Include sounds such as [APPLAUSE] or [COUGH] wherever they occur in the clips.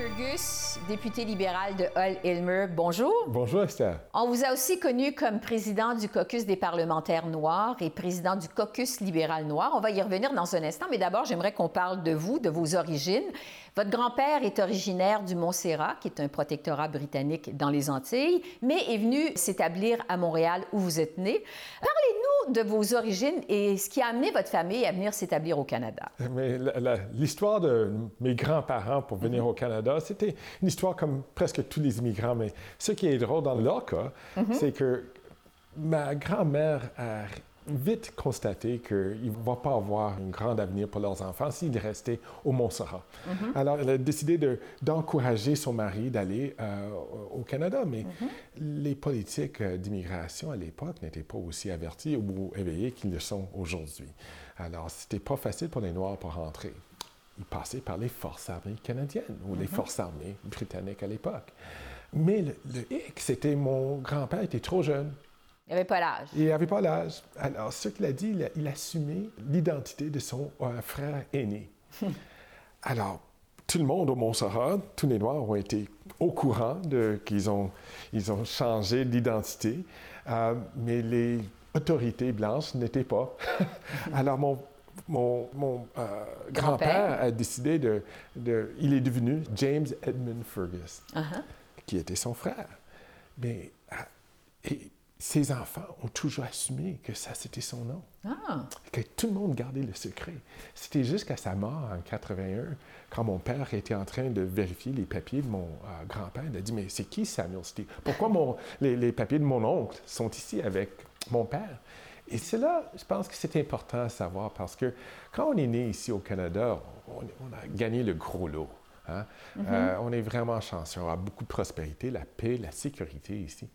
Fergus, député libéral de Hull-Ilmer, bonjour. Bonjour Esther. On vous a aussi connu comme président du caucus des parlementaires noirs et président du caucus libéral noir. On va y revenir dans un instant, mais d'abord, j'aimerais qu'on parle de vous, de vos origines. Votre grand-père est originaire du Montserrat, qui est un protectorat britannique dans les Antilles, mais est venu s'établir à Montréal où vous êtes né. Parlez-nous de vos origines et ce qui a amené votre famille à venir s'établir au Canada? Mais l'histoire de mes grands-parents pour venir au Canada, c'était une histoire comme presque tous les immigrants. Mais ce qui est drôle dans leur cas, c'est que ma grand-mère a vite constaté qu'il ne va pas avoir un grand avenir pour leurs enfants s'ils restaient au Montserrat. Alors, elle a décidé d'encourager son mari d'aller euh, au Canada, mais les politiques euh, d'immigration à l'époque n'étaient pas aussi avertis ou éveillés qu'ils le sont aujourd'hui. Alors, c'était pas facile pour les Noirs pour rentrer. Ils passaient par les forces armées canadiennes ou les forces armées britanniques à l'époque. Mais le, le hic, c'était mon grand-père était trop jeune. Il n'avait pas l'âge. Il n'avait pas l'âge. Alors, ce qu'il a dit, il, a, il assumait l'identité de son euh, frère aîné. [LAUGHS] Alors, tout le monde au Montserrat, tous les Noirs ont été au courant de qu'ils ont, ils ont changé d'identité, euh, mais les autorités blanches n'étaient pas. [LAUGHS] Alors, mon, mon, mon euh, grand-père a décidé de, de, Il est devenu James Edmund Fergus, Uh -huh. qui était son frère. Mais. Et, ses enfants ont toujours assumé que ça, c'était son nom. Ah. Que tout le monde gardait le secret. C'était jusqu'à sa mort en 81, quand mon père était en train de vérifier les papiers de mon euh, grand-père. Il a dit, mais c'est qui Samuel? Steve? Pourquoi mon, les, les, papiers de mon oncle sont ici avec mon père? Et c'est là, je pense que c'est important à savoir, parce que quand on est né ici au Canada, on, on a gagné le gros lot. Hein? Mm -hmm. euh, on est vraiment chanceux. On a beaucoup de prospérité, la paix, la sécurité ici.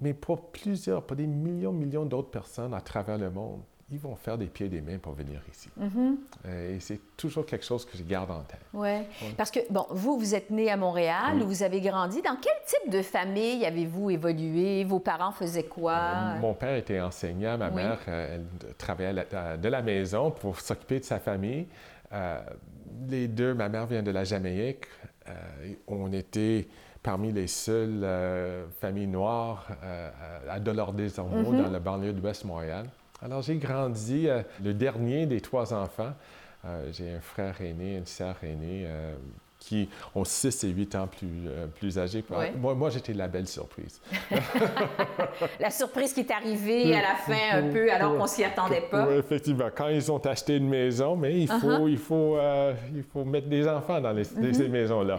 Mais pour plusieurs, pour des millions, millions d'autres personnes à travers le monde, ils vont faire des pieds et des mains pour venir ici. Mm -hmm. euh, et c'est toujours quelque chose que je garde en tête. Ouais. oui. Parce que, bon, vous, vous êtes né à Montréal, oui. vous avez grandi. Dans quel type de famille avez-vous évolué? Vos parents faisaient quoi? Euh, mon père était enseignant, ma oui. mère, euh, elle travaillait la, de la maison pour s'occuper de sa famille. Les deux, ma mère vient de la Jamaïque. on était parmi les seules euh, familles noires euh, à Delors-des-Ormeaux, mm -hmm. dans la banlieue d'Ouest Montréal. Alors, j'ai grandi, euh, le dernier des trois enfants. j'ai un frère aîné, une sœur aînée qui ont 6 et 8 ans plus, euh, plus âgés. Oui. Moi, moi j'étais la belle surprise. [LAUGHS] la surprise qui est arrivée à la fin un peu alors qu'on s'y attendait pas. Oui, effectivement. Quand ils ont acheté une maison, mais il faut, uh -huh. il faut, euh, il faut mettre des enfants dans les, mm -hmm. ces maisons-là.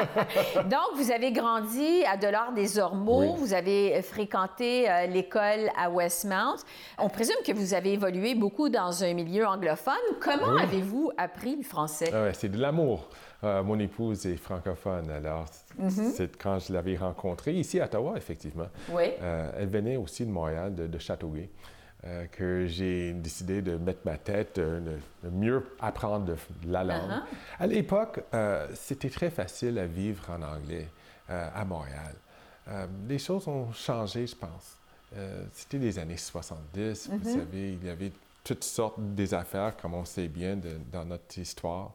[LAUGHS] Donc, vous avez grandi à Delors-des-Ormeaux. Oui. Vous avez fréquenté euh, l'école à Westmount. On présume que vous avez évolué beaucoup dans un milieu anglophone. Comment Oui. avez-vous appris le français? Ah ouais, c'est de l'amour. Euh, mon épouse est francophone, alors Mhm. c'est quand je l'avais rencontrée, ici à Ottawa, effectivement. Oui. Euh, elle venait aussi de Montréal, de, de Châteauguay, euh, que j'ai décidé de mettre ma tête, de, de mieux apprendre de, la langue. Uh-huh. À l'époque, euh, c'était très facile à vivre en anglais à Montréal. Les choses ont changé, je pense. C'était les années 70, vous Mhm. savez, il y avait toutes sortes des affaires, comme on sait bien dans notre histoire,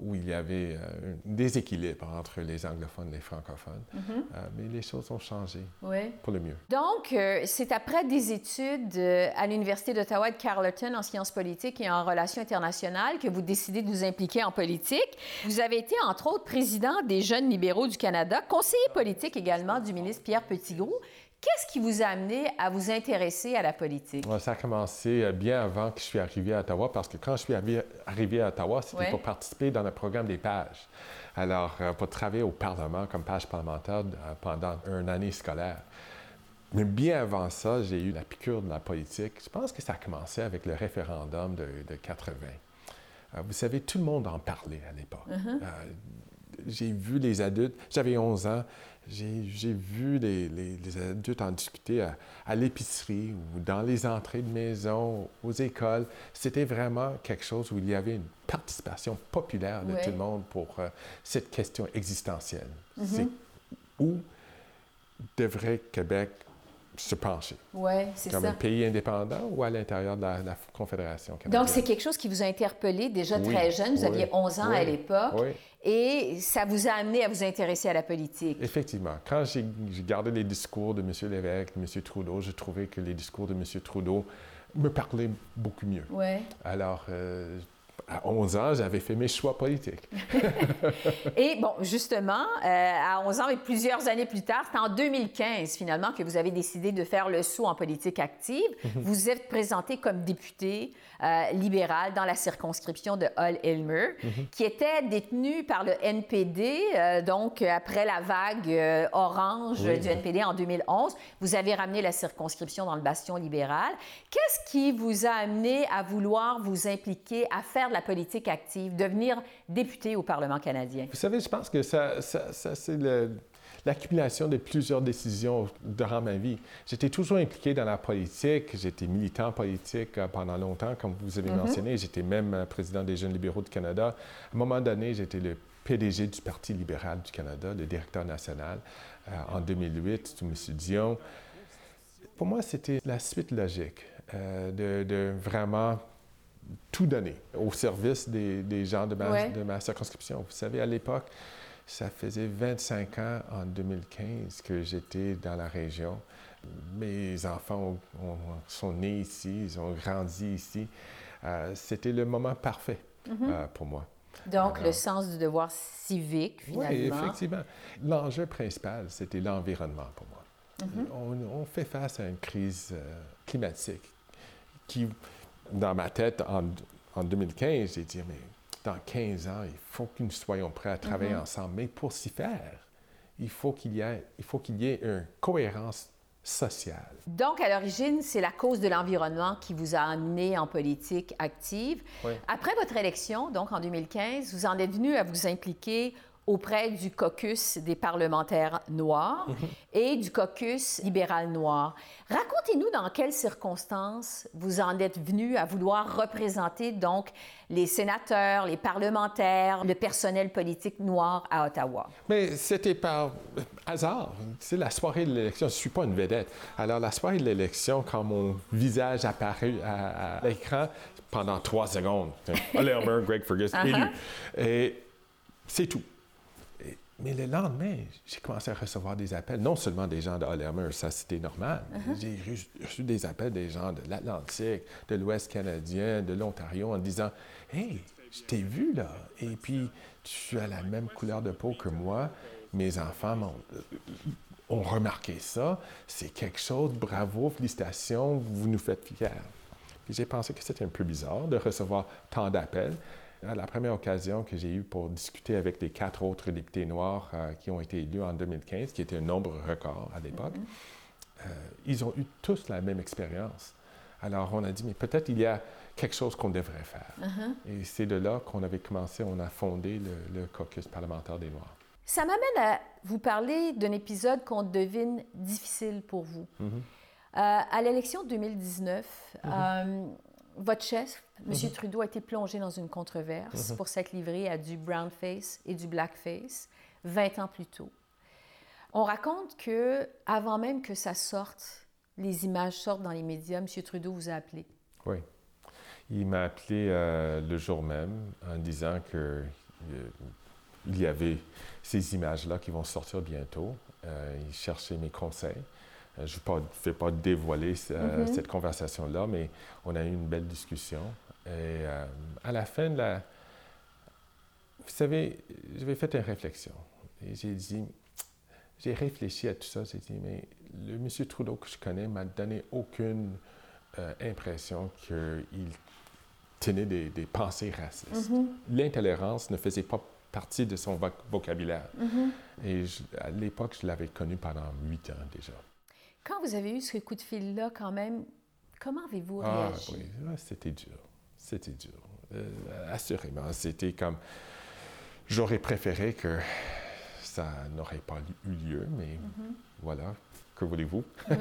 où il y avait euh, un déséquilibre entre les anglophones et les francophones. Mhm. Euh, mais les choses ont changé Oui. pour le mieux. Donc, euh, c'est après des études euh, à l'Université d'Ottawa de Carleton en sciences politiques et en relations internationales que vous décidez de vous impliquer en politique. Vous avez été, entre autres, président des Jeunes libéraux du Canada, conseiller politique également du ministre Pierre Petitgrou. Qu'est-ce qui vous a amené à vous intéresser à la politique? Ça a commencé euh, bien avant que je suis arrivé à Ottawa, parce que quand je suis arrivé, à Ottawa, c'était Ouais. pour participer dans le programme des pages. Alors, euh, pour travailler au Parlement comme page parlementaire euh, pendant une année scolaire. Mais bien avant ça, j'ai eu la piqûre de la politique. Je pense que ça a commencé avec le référendum de, de 80. Euh, vous savez, tout le monde en parlait à l'époque. Euh, j'ai vu les adultes, j'avais 11 ans, j'ai vu les, les- les adultes en discuter à, à l'épicerie ou dans les entrées de maison, aux écoles. C'était vraiment quelque chose où il y avait une participation populaire de tout le monde pour euh, cette question existentielle. C'est où devrait Québec pencher. Oui, c'est ça. Comme un pays indépendant ou à l'intérieur de la, Confédération canadienne. Donc, c'est quelque chose qui vous a interpellé déjà très jeune. Vous aviez 11 ans à l'époque. Et ça vous a amené à vous intéresser à la politique. Effectivement. Quand j'ai gardé les discours de M. Lévesque, de M. Trudeau, j'ai trouvé que les discours de M. Trudeau me parlaient beaucoup mieux. Ouais. Alors, euh, à 11 ans, j'avais fait mes choix politiques. [LAUGHS] et bon, justement, euh, à 11 ans et plusieurs années plus tard, c'est en 2015 finalement que vous avez décidé de faire le saut en politique active. Mhm. Vous êtes présenté comme député euh, libéral dans la circonscription de Hull-Elmer, mhm. qui était détenu par le NPD, euh, donc après la vague orange du NPD en 2011. Vous avez ramené la circonscription dans le bastion libéral. Qu'est-ce qui vous a amené à vouloir vous impliquer, à faire de la politique active, devenir député au Parlement canadien? Vous savez, je pense que ça, ça, c'est l'accumulation de plusieurs décisions durant ma vie. J'étais toujours impliqué dans la politique, j'étais militant politique euh, pendant longtemps, comme vous avez mm-hmm. mentionné, j'étais même euh, président des Jeunes libéraux du Canada. À un moment donné, j'étais le PDG du Parti libéral du Canada, le directeur national, euh, en 2008, sous M. Dion. Pour moi, c'était la suite logique de, de, vraiment tout donner au service des, gens de ma, circonscription. Vous savez, à l'époque, ça faisait 25 ans, en 2015, que j'étais dans la région. Mes enfants sont nés ici, ils ont grandi ici. Euh, c'était le moment parfait mm-hmm. euh, pour moi. Donc, le sens du devoir civique, finalement. Oui, effectivement. L'enjeu principal, c'était l'environnement pour moi. Mm-hmm. on, fait face à une crise euh, climatique qui dans ma tête, en, 2015, j'ai dit, mais dans 15 ans, il faut que nous soyons prêts à travailler mm-hmm. ensemble. Mais pour s'y faire, il faut qu'il y ait, il faut qu'il y ait une cohérence sociale. Donc, à l'origine, c'est la cause de l'environnement qui vous a amené en politique active. Après votre élection, donc en 2015, vous en êtes venu à vous impliquer auprès du caucus des parlementaires noirs mhm. et du caucus libéral noir. Racontez-nous dans quelles circonstances vous en êtes venu à vouloir représenter donc les sénateurs, les parlementaires, le personnel politique noir à Ottawa. Mais c'était par hasard. C'est la soirée de l'élection. Je ne suis pas une vedette. Alors, la soirée de l'élection, quand mon visage apparut à, l'écran pendant trois secondes, Oliver Greg Fergus, [LAUGHS] élu. Uh-huh. Et c'est tout. Mais le lendemain, j'ai commencé à recevoir des appels, non seulement des gens de Hollermer, ça c'était normal. J'ai reçu des appels des gens de l'Atlantique, de l'Ouest canadien, de l'Ontario en disant Hey, je t'ai vu là, et puis tu as la même couleur de peau que moi. Mes enfants ont, remarqué ça. C'est quelque chose, bravo, félicitations, vous nous faites fiers. j'ai pensé que c'était un peu bizarre de recevoir tant d'appels. La première occasion que j'ai eue pour discuter avec les quatre autres députés noirs euh, qui ont été élus en 2015, qui était un nombre record à l'époque, mm-hmm. euh, ils ont eu tous la même expérience. Alors on a dit, mais peut-être il y a quelque chose qu'on devrait faire. Uh-huh. Et c'est de là qu'on avait commencé, on a fondé le, caucus parlementaire des Noirs. Ça m'amène à vous parler d'un épisode qu'on devine difficile pour vous. Mm-hmm. Euh, à l'élection de 2019, votre chef, M. Mhm. Trudeau, a été plongé dans une controverse mhm. pour s'être livré à du brownface et du blackface 20 ans plus tôt. On raconte que, avant même que ça sorte, les images sortent dans les médias, M. Trudeau vous a appelé. Oui. Il m'a appelé euh, le jour même en disant que euh, il y avait ces images-là qui vont sortir bientôt. Euh, il cherchait mes conseils. Euh, je ne vais pas dévoiler euh, mm-hmm. cette conversation-là, mais on a eu une belle discussion. Et euh, à la fin de la... Vous savez, j'avais fait une réflexion. Et j'ai dit, j'ai réfléchi à tout ça. J'ai dit, mais le monsieur Trudeau que je connais m'a donné aucune impression qu'il tenait des, pensées racistes. Mm-hmm. L'intolérance ne faisait pas partie de son vocabulaire. Mm-hmm. Et à l'époque, je l'avais connu pendant huit ans déjà. Quand vous avez eu ce coup de fil-là, quand même, comment avez-vous ah, réagi? Ah, oui, c'était dur. C'était dur. Euh, assurément, c'était comme... J'aurais préféré que ça n'aurait pas eu lieu, mais mm-hmm. voilà, que voulez-vous? [LAUGHS]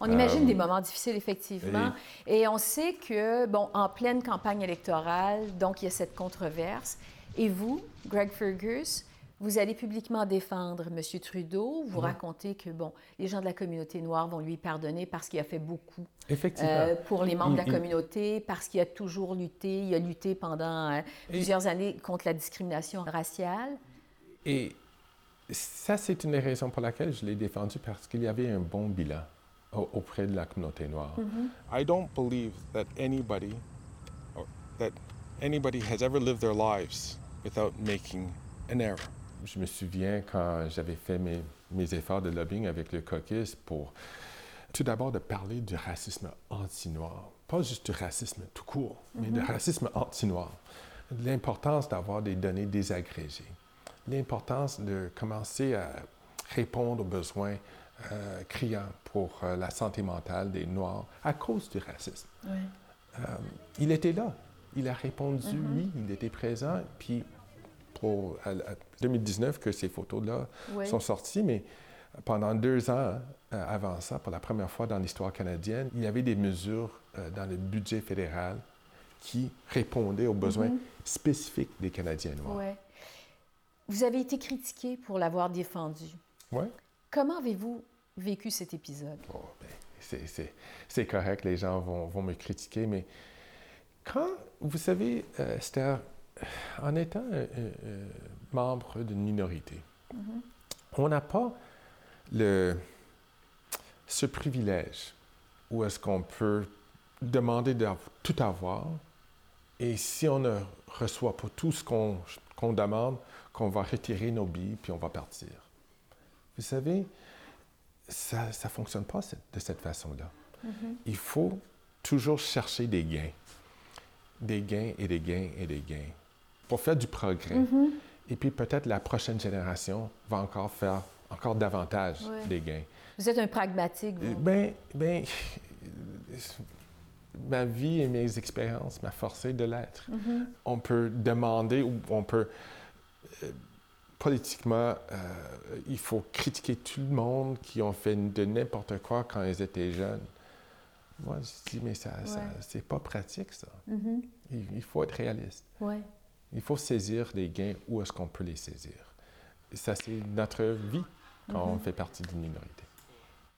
On imagine des euh, moments difficiles, effectivement. Et... on sait que, bon, en pleine campagne électorale, donc il y a cette controverse. Et vous, Greg Fergus, Vous allez publiquement défendre M. Trudeau. Vous racontez que, bon, les gens de la communauté noire vont lui pardonner parce qu'il a fait beaucoup euh, pour les membres de la communauté, parce qu'il a toujours lutté. Il a lutté pendant euh, plusieurs années contre la discrimination raciale. Et ça, c'est une des raisons pour laquelle je l'ai défendu, parce qu'il y avait un bon bilan auprès de la communauté noire. I don't believe that anybody, that anybody has ever lived their lives without making an error. Je me souviens quand j'avais fait mes, mes, efforts de lobbying avec le caucus pour tout d'abord de parler du racisme anti-noir. Pas juste du racisme tout court, mais du racisme anti-noir. L'importance d'avoir des données désagrégées. L'importance de commencer à répondre aux besoins euh, criants pour euh, la santé mentale des Noirs à cause du racisme. Euh, il était là. Il a répondu oui, il était présent. Puis pour 2019 que ces photos-là sont sorties, mais pendant deux ans avant ça, pour la première fois dans l'histoire canadienne, il y avait des mesures dans le budget fédéral qui répondaient aux besoins spécifiques des Canadiens noirs. Ouais. Vous avez été critiqué pour l'avoir défendu. Oui. Comment avez-vous vécu cet épisode? Oh, ben, c'est correct, les gens vont, vont, me critiquer, mais quand, vous savez, euh, Esther, en étant membre d'une minorité, Mm-hmm. on n'a pas le, ce privilège où est-ce qu'on peut demander de tout avoir et si on ne reçoit pas tout ce qu'on qu'on demande, qu'on va retirer nos billes puis on va partir. Vous savez, ça ne fonctionne pas de cette façon-là. Il faut toujours chercher des gains. Des gains et des gains et des gains. Pour faire du progrès. Et puis peut-être la prochaine génération va encore faire encore davantage des gains. Vous êtes un pragmatique, vous? Ben, ben, ma vie et mes expériences m'a forcé de l'être. On peut demander ou on peut euh, politiquement, euh, il faut critiquer tout le monde qui ont fait de n'importe quoi quand ils étaient jeunes. Moi, je dis, mais ça, ça c'est pas pratique, ça. il, il, faut être réaliste. Ouais. Il faut saisir des gains où est-ce qu'on peut les saisir. Et ça, c'est notre vie quand on fait partie d'une minorité.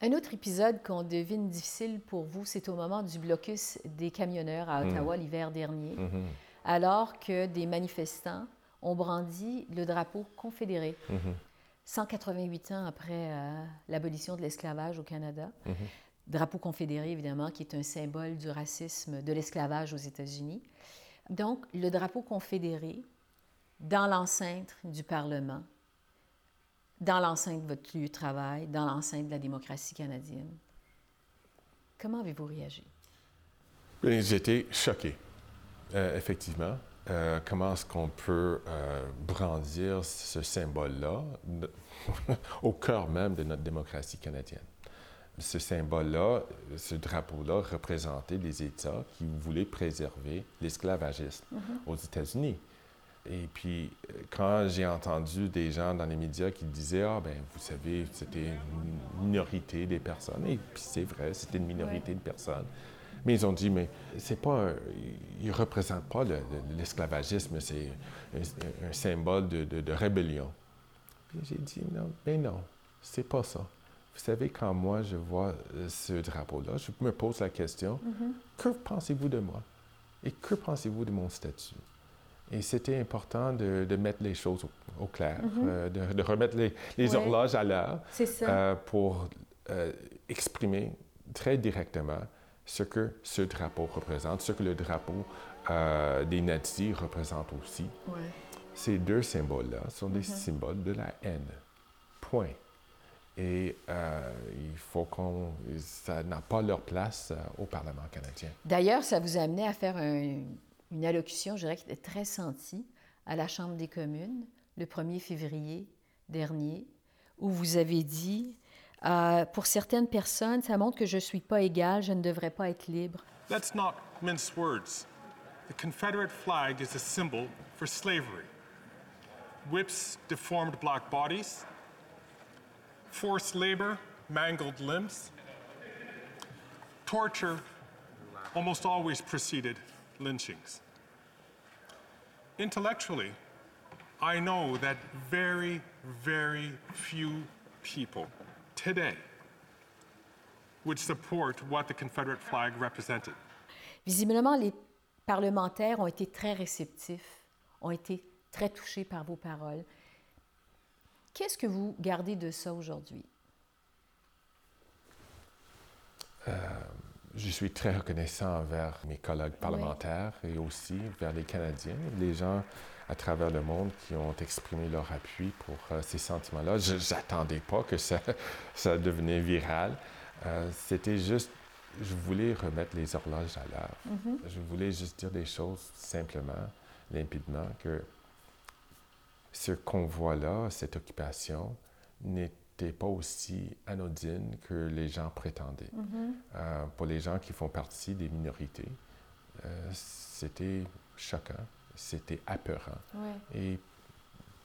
Un autre épisode qu'on devine difficile pour vous, c'est au moment du blocus des camionneurs à Ottawa l'hiver dernier, alors que des manifestants ont brandi le drapeau confédéré. 188 ans après euh, l'abolition de l'esclavage au Canada. Drapeau confédéré, évidemment, qui est un symbole du racisme, de l'esclavage aux États-Unis. Donc, le drapeau confédéré dans l'enceinte du Parlement, dans l'enceinte de votre lieu de travail, dans l'enceinte de la démocratie canadienne. Comment avez-vous réagi? J'étais choqué, euh, effectivement. Euh, comment est-ce qu'on peut euh, brandir ce symbole-là [LAUGHS] au cœur même de notre démocratie canadienne? Ce symbole-là, ce drapeau-là représentait des États qui voulaient préserver l'esclavagisme aux États-Unis. Et puis, quand j'ai entendu des gens dans les médias qui disaient Ah, ben vous savez, c'était une minorité des personnes, et puis c'est vrai, c'était une minorité de personnes. Mais ils ont dit, mais c'est pas, un, ils ne représentent pas l'esclavagisme, c'est un, un, symbole de, de, de rébellion. Puis j'ai dit, non, mais non, c'est pas ça. Vous savez, quand moi je vois ce drapeau-là, je me pose la question, mm -hmm. que pensez-vous de moi? Et que pensez-vous de mon statut? Et c'était important de, de, mettre les choses au, au clair, mm -hmm. euh, de, de, remettre les, horloges à l'heure euh, pour euh, exprimer très directement ce que ce drapeau représente, ce que le drapeau euh, des nazis représente aussi. Ouais. Ces deux symboles-là sont des mm -hmm. symboles de la haine. Point. Et euh, il faut qu'on... Ça n'a pas leur place euh, au Parlement canadien. D'ailleurs, ça vous a amené à faire un, une allocution, je dirais, qui était très sentie à la Chambre des communes le 1er février dernier, où vous avez dit euh, pour certaines personnes, ça montre que je ne suis pas égal, je ne devrais pas être libre. Let's not mince words. The Confederate flag is a symbol for slavery. Whips deformed black bodies, forced labor, mangled limbs. Torture almost always preceded lynchings. Intellectually, I know that very, very few people today would support what the Confederate flag represented. Visiblement, les parlementaires ont été très réceptifs, ont été très touchés par vos paroles. Qu'est-ce que vous gardez de ça aujourd'hui? Je suis très reconnaissant envers mes collègues parlementaires et aussi vers les Canadiens, les gens à travers le monde qui ont exprimé leur appui pour euh, ces sentiments-là. Je n'attendais pas que ça, [LAUGHS] ça devenait viral. Euh, C'était juste, je voulais remettre les horloges à l'heure. Je voulais juste dire des choses simplement, limpidement, que ce convoi-là, cette occupation, n'était pas aussi anodine que les gens prétendaient. Euh, pour les gens qui font partie des minorités, euh, c'était choquant, c'était apeurant. Et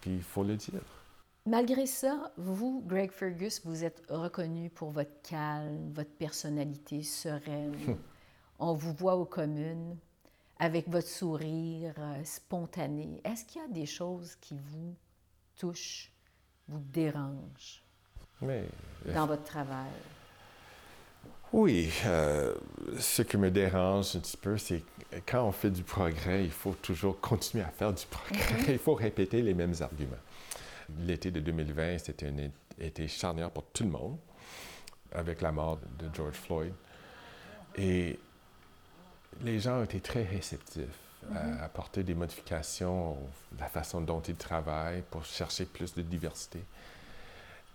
puis, il faut le dire. Malgré ça, vous, Greg Fergus, vous êtes reconnu pour votre calme, votre personnalité sereine. On vous voit aux communes avec votre sourire euh, spontané. Est-ce qu'il y a des choses qui vous touchent, vous dérangent Mais dans votre travail? Oui, euh, ce qui me dérange un petit peu, c'est quand on fait du progrès, il faut toujours continuer à faire du progrès. [LAUGHS] Il faut répéter les mêmes arguments. L'été de 2020, c'était un été charnière pour tout le monde, avec la mort de George Floyd. Et les gens ont été très réceptifs à apporter des modifications à la façon dont ils travaillent pour chercher plus de diversité.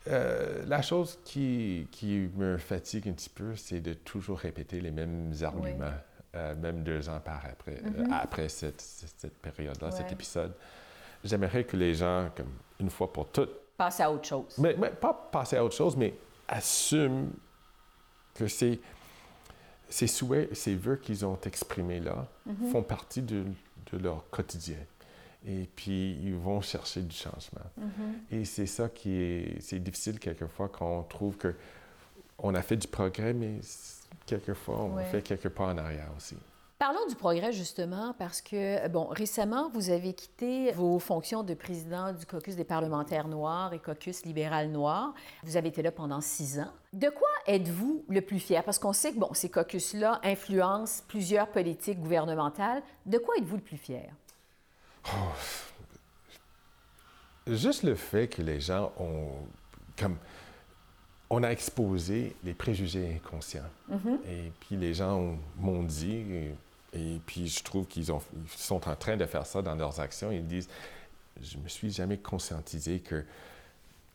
Euh, la chose qui, qui me fatigue un petit peu, c'est de toujours répéter les mêmes arguments, euh, même deux ans par après, euh, après cette, période-là, cet épisode. J'aimerais que les gens, comme une fois pour toutes, Passez à autre chose. mais, mais pas passer à autre chose, mais assument que ces, ces souhaits, ces vœux qu'ils ont exprimés là font partie de, de leur quotidien. Et puis, ils vont chercher du changement. Et c'est ça qui est, c'est difficile quelquefois quand on trouve que on a fait du progrès, mais quelquefois, on Ouais. fait quelques pas en arrière aussi. Parlons du progrès, justement, parce que, bon, récemment, vous avez quitté vos fonctions de président du caucus des parlementaires noirs et caucus libéral noir. Vous avez été là pendant six ans. De quoi êtes-vous le plus fier? Parce qu'on sait que, bon, ces caucus-là influencent plusieurs politiques gouvernementales. De quoi êtes-vous le plus fier? Juste le fait que les gens ont comme on a exposé les préjugés inconscients. Et puis les gens ont- m'ont dit, et, et puis je trouve qu'ils ont- ils sont en train de faire ça dans leurs actions. Ils disent, je me suis jamais conscientisé que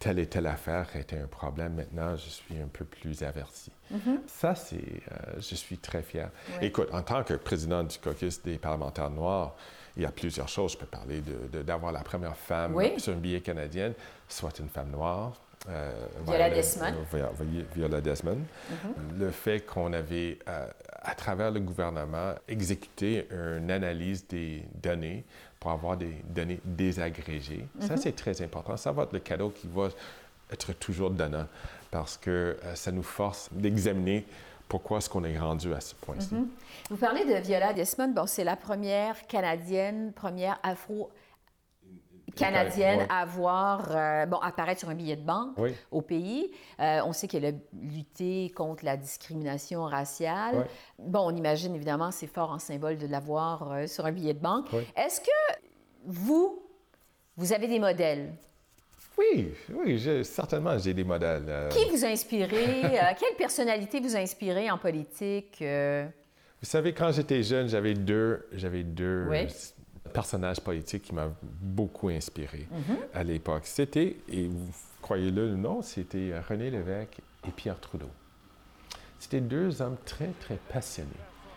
telle et telle affaire était un problème. Maintenant, je suis un peu plus averti. Ça, c'est, euh, je suis très fier. Ouais. Écoute, en tant que président du caucus des parlementaires noirs, il y a plusieurs choses. Je peux parler de- de- d'avoir la première femme Oui. sur un billet canadien, soit une femme noire. euh, Viola Desmond. Viola- Desmond. Le fait qu'on avait, euh, à travers le gouvernement, exécuté une analyse des données pour avoir des données désagrégées. Ça, c'est très important. Ça va être le cadeau qui va être toujours donnant parce que euh, ça nous force d'examiner pourquoi est-ce qu'on est rendu à ce point-ci. Vous parlez de Viola Desmond. Bon, c'est la première Canadienne, première afro canadienne Ouais. à avoir, euh, bon, apparaître sur un billet de banque Oui. au pays. Euh, on sait qu'elle a lutté contre la discrimination raciale. Bon, on imagine évidemment, c'est fort en symbole de l'avoir euh, sur un billet de banque. Oui. Est-ce que vous, vous avez des modèles? Oui, oui, certainement, j'ai des modèles. Qui vous a inspiré? [LAUGHS] Quelle personnalité vous a inspiré en politique? Vous savez, quand j'étais jeune, j'avais deux, j'avais deux Personnages politiques qui m'ont beaucoup inspiré Mhm. à l'époque. C'était, et vous croyez-le ou non, c'était René Lévesque et Pierre Trudeau. C'était deux hommes très, très passionnés,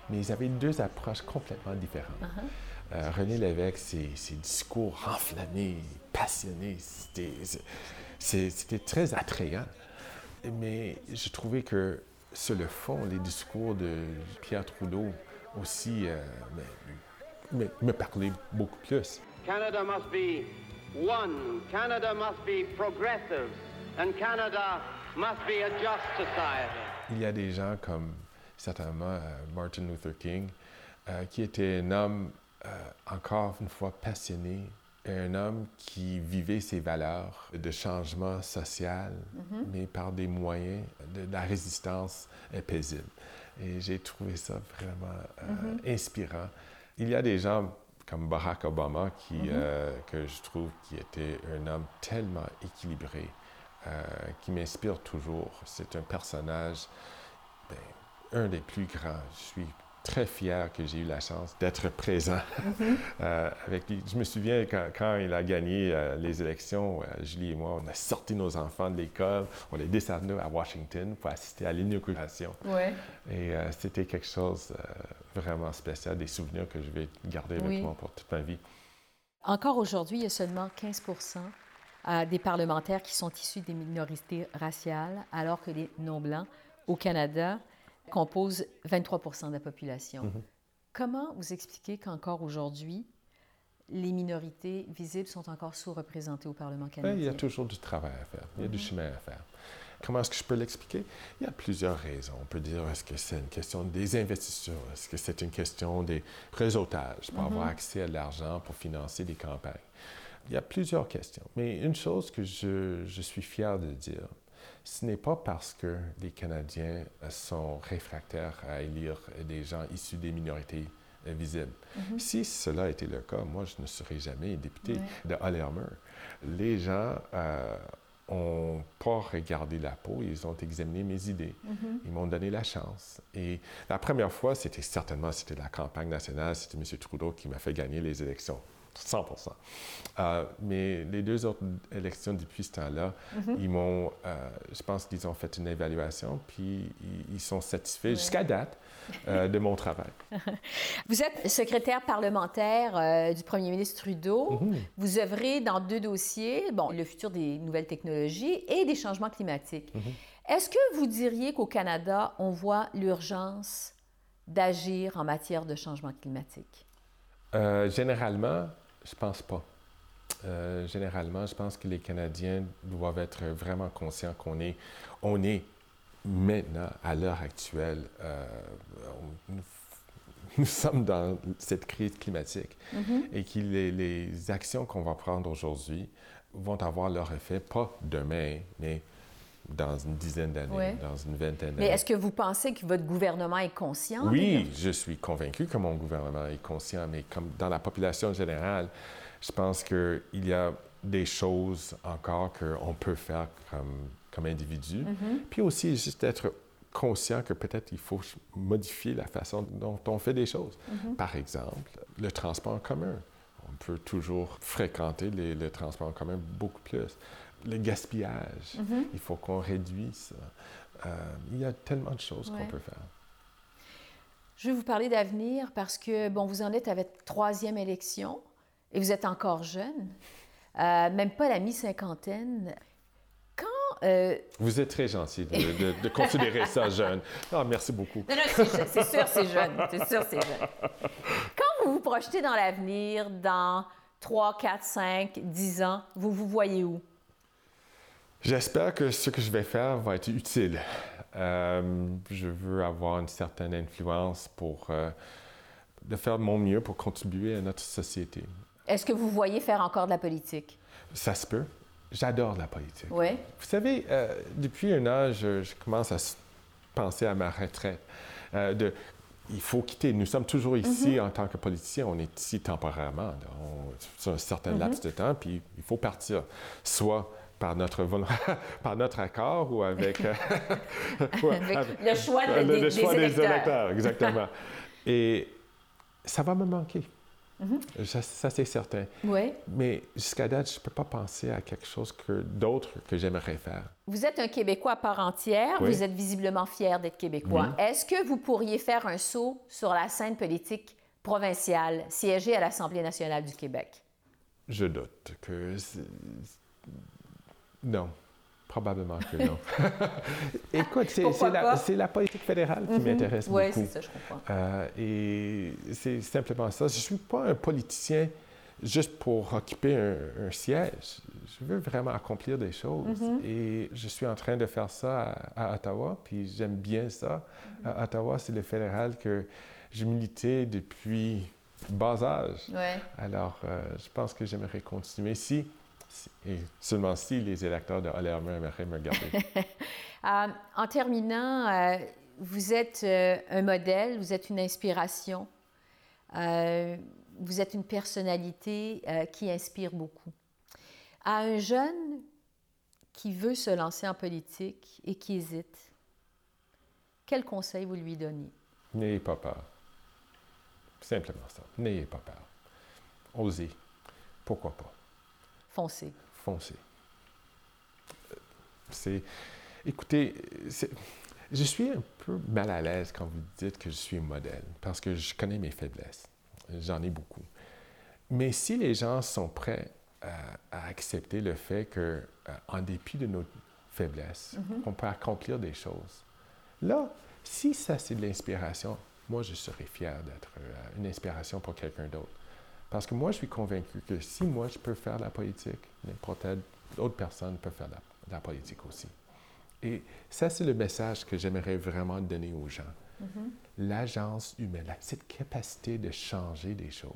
mais ils avaient deux approches complètement différentes. Uh-huh. Euh, René Lévesque, ses, ses discours enflammés, passionnés, c'était très attrayant. Mais je trouvais que sur le fond, les discours de Pierre Trudeau aussi euh, me, me- me parlaient beaucoup plus. Canada must be one. Canada must be progressive. And Canada must be a just society. Il y a des gens comme certainement euh, Martin Luther King, euh, qui était un homme euh, encore une fois passionné, un homme qui vivait ses valeurs de changement social, mais par des moyens de, la résistance paisible. Et j'ai trouvé ça vraiment euh, inspirant. Il y a des gens comme Barack Obama qui, euh, que je trouve qui était un homme tellement équilibré, euh, qui m'inspire toujours. C'est un personnage, ben, un des plus grands. Je suis très fier que j'ai eu la chance d'être présent [LAUGHS] euh, avec lui. Je me souviens quand, il a gagné euh, les élections, euh, Julie et moi, on a sorti nos enfants de l'école, on les descendus à Washington pour assister à l'inauguration. Ouais. Et c'était quelque chose vraiment spécial, des souvenirs que je vais garder avec moi pour toute ma vie. Encore aujourd'hui, il y a seulement 15% des parlementaires qui sont issus des minorités raciales, alors que les non-blancs au Canada compose 23 de la population. Mhm. Comment vous expliquez qu'encore aujourd'hui, les minorités visibles sont encore sous-représentées au Parlement canadien? il y a toujours du travail à faire, il y a du mhm. chemin à faire. Comment est-ce que je peux l'expliquer? Il y a plusieurs raisons. On peut dire, est-ce que c'est une question des investisseurs? Est-ce que c'est une question des réseautages pour avoir mhm. accès à l'argent pour financer des campagnes? Il y a plusieurs questions. Mais une chose que je, je suis fier de dire, ce n'est pas parce que les Canadiens sont réfractaires à élire des gens issus des minorités visibles. Mhm. Si cela était le cas, moi, je ne serais jamais député de Hallermer. Les gens n'ont euh, pas regardé la peau, ils ont examiné mes idées. Mhm. Ils m'ont donné la chance. Et la première fois, c'était certainement, c'était la campagne nationale, c'était M. Trudeau qui m'a fait gagner les élections. 100 euh, Mais les deux autres élections depuis ce temps-là, mhm. ils m'ont, euh, je pense qu'ils ont fait une évaluation, puis ils, sont satisfaits jusqu'à date euh, [LAUGHS] de mon travail. Vous êtes secrétaire parlementaire du premier ministre Trudeau. Mhm. Vous œuvrez dans deux dossiers, bon, le futur des nouvelles technologies et des changements climatiques. Mhm. Est-ce que vous diriez qu'au Canada, on voit l'urgence d'agir en matière de changement climatique? généralement, je pense pas. Euh, généralement, je pense que les Canadiens doivent être vraiment conscients qu'on est, on est maintenant, à l'heure actuelle, euh, [LAUGHS] nous, sommes dans cette crise climatique mm-hmm. et que les, actions qu'on va prendre aujourd'hui vont avoir leur effet, pas demain, mais dans une dizaine d'années, dans une vingtaine d'années. Mais est-ce que vous pensez que votre gouvernement est conscient? Oui, je suis convaincu que mon gouvernement est conscient, mais comme dans la population générale, je pense qu'il y a des choses encore qu'on peut faire comme, comme individu. Mm-hmm. Puis aussi, juste être conscient que peut-être il faut modifier la façon dont on fait des choses. Mm-hmm. Par exemple, le transport en commun. On peut toujours fréquenter les, le transport en commun beaucoup plus le gaspillage. Mm-hmm. Il faut qu'on réduise ça. Euh, il y a tellement de choses qu'on peut faire. Je vais vous parler d'avenir parce que, bon, vous en êtes à votre troisième élection et vous êtes encore jeune, euh, même pas la mi-cinquantaine. Quand. Euh, vous êtes très gentil de, considérer ça [LAUGHS] jeune. Ah, merci beaucoup. Non, non, c'est sûr, c'est jeune. C'est sûr, c'est jeune. Quand vous vous projetez dans l'avenir, dans 3, 4, 5, 10 ans, vous vous voyez où? J'espère que ce que je vais faire va être utile. Euh, je veux avoir une certaine influence pour euh, de faire mon mieux pour contribuer à notre société. Est-ce que vous voyez faire encore de la politique? Ça se peut. J'adore la politique. Oui. Vous savez, euh, depuis un an, je, commence à penser à ma retraite. de, il faut quitter. Nous sommes toujours ici mm-hmm. en tant que politiciens. On est ici temporairement, sur un certain mm-hmm. laps de temps, puis il faut partir. Soit par notre, [LAUGHS] par notre accord ou avec, [LAUGHS] le choix, des, choix des, électeurs. Exactement. [LAUGHS] Et ça va me manquer. Mm-hmm. Ça, c'est certain. Oui. Mais jusqu'à date, je ne peux pas penser à quelque chose que d'autre que j'aimerais faire. Vous êtes un Québécois à part entière. Vous êtes visiblement fier d'être Québécois. Est-ce que vous pourriez faire un saut sur la scène politique provinciale, siéger à l'Assemblée nationale du Québec? Je doute que non. Probablement que non. [LAUGHS] Écoute, c'est la, politique fédérale qui mm-hmm. m'intéresse beaucoup. Oui, c'est ça, je comprends. Euh, et c'est simplement ça. Je ne suis pas un politicien juste pour occuper un, siège. Je veux vraiment accomplir des choses. Mm-hmm. Et je suis en train de faire ça à, Ottawa, puis j'aime bien ça. À Ottawa, c'est le fédéral que j'ai milité depuis bas âge. Ouais. Alors, euh, je pense que j'aimerais continuer si- et seulement si les électeurs de Hollerman aimeraient me garder. [LAUGHS] Euh, en terminant, euh, vous êtes euh, un modèle, vous êtes une inspiration, vous êtes une personnalité qui inspire beaucoup. À un jeune qui veut se lancer en politique et qui hésite, quel conseil vous lui donnez? N'ayez pas peur. Simplement ça. N'ayez pas peur. Osez. Pourquoi pas? Foncez. Foncez. Euh, C'est. Écoutez, je suis un peu mal à l'aise quand vous dites que je suis modèle, parce que je connais mes faiblesses. J'en ai beaucoup. Mais si les gens sont prêts à, à accepter le fait que, euh, en dépit de nos faiblesses, on peut accomplir des choses, là, si ça c'est de l'inspiration, moi je serais fier d'être euh, une inspiration pour quelqu'un d'autre. Parce que moi, je suis convaincu que si moi je peux faire de la politique, n'importe quelle autre personne peut faire de la, de la politique aussi. Et ça, c'est le message que j'aimerais vraiment donner aux gens. L'agence humaine, cette capacité de changer des choses,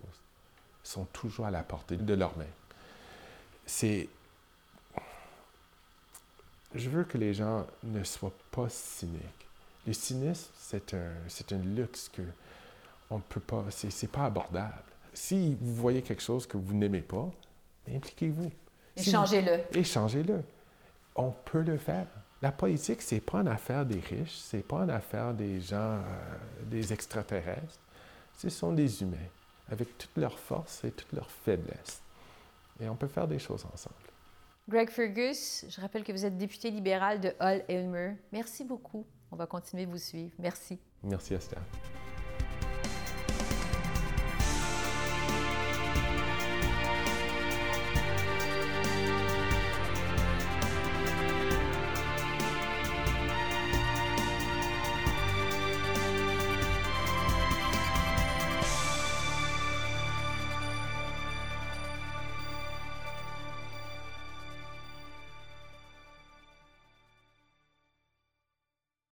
sont toujours à la portée de leurs mains. C'est. Je veux que les gens ne soient pas cyniques. Le cynisme, c'est un, un luxe que on ne peut pas, c'est pas abordable. Si vous voyez quelque chose que vous n'aimez pas, impliquez-vous. Et Si. Échangez-le. On peut le faire. La politique, c'est pas une affaire des riches, c'est pas une affaire des gens, euh, des extraterrestres. Ce sont des humains, avec toutes leurs forces et toutes leurs faiblesses. Et on peut faire des choses ensemble. Greg Fergus, je rappelle que vous êtes député libéral de Hull-Elmer. Merci beaucoup. On va continuer de vous suivre. Merci. Merci, Esther.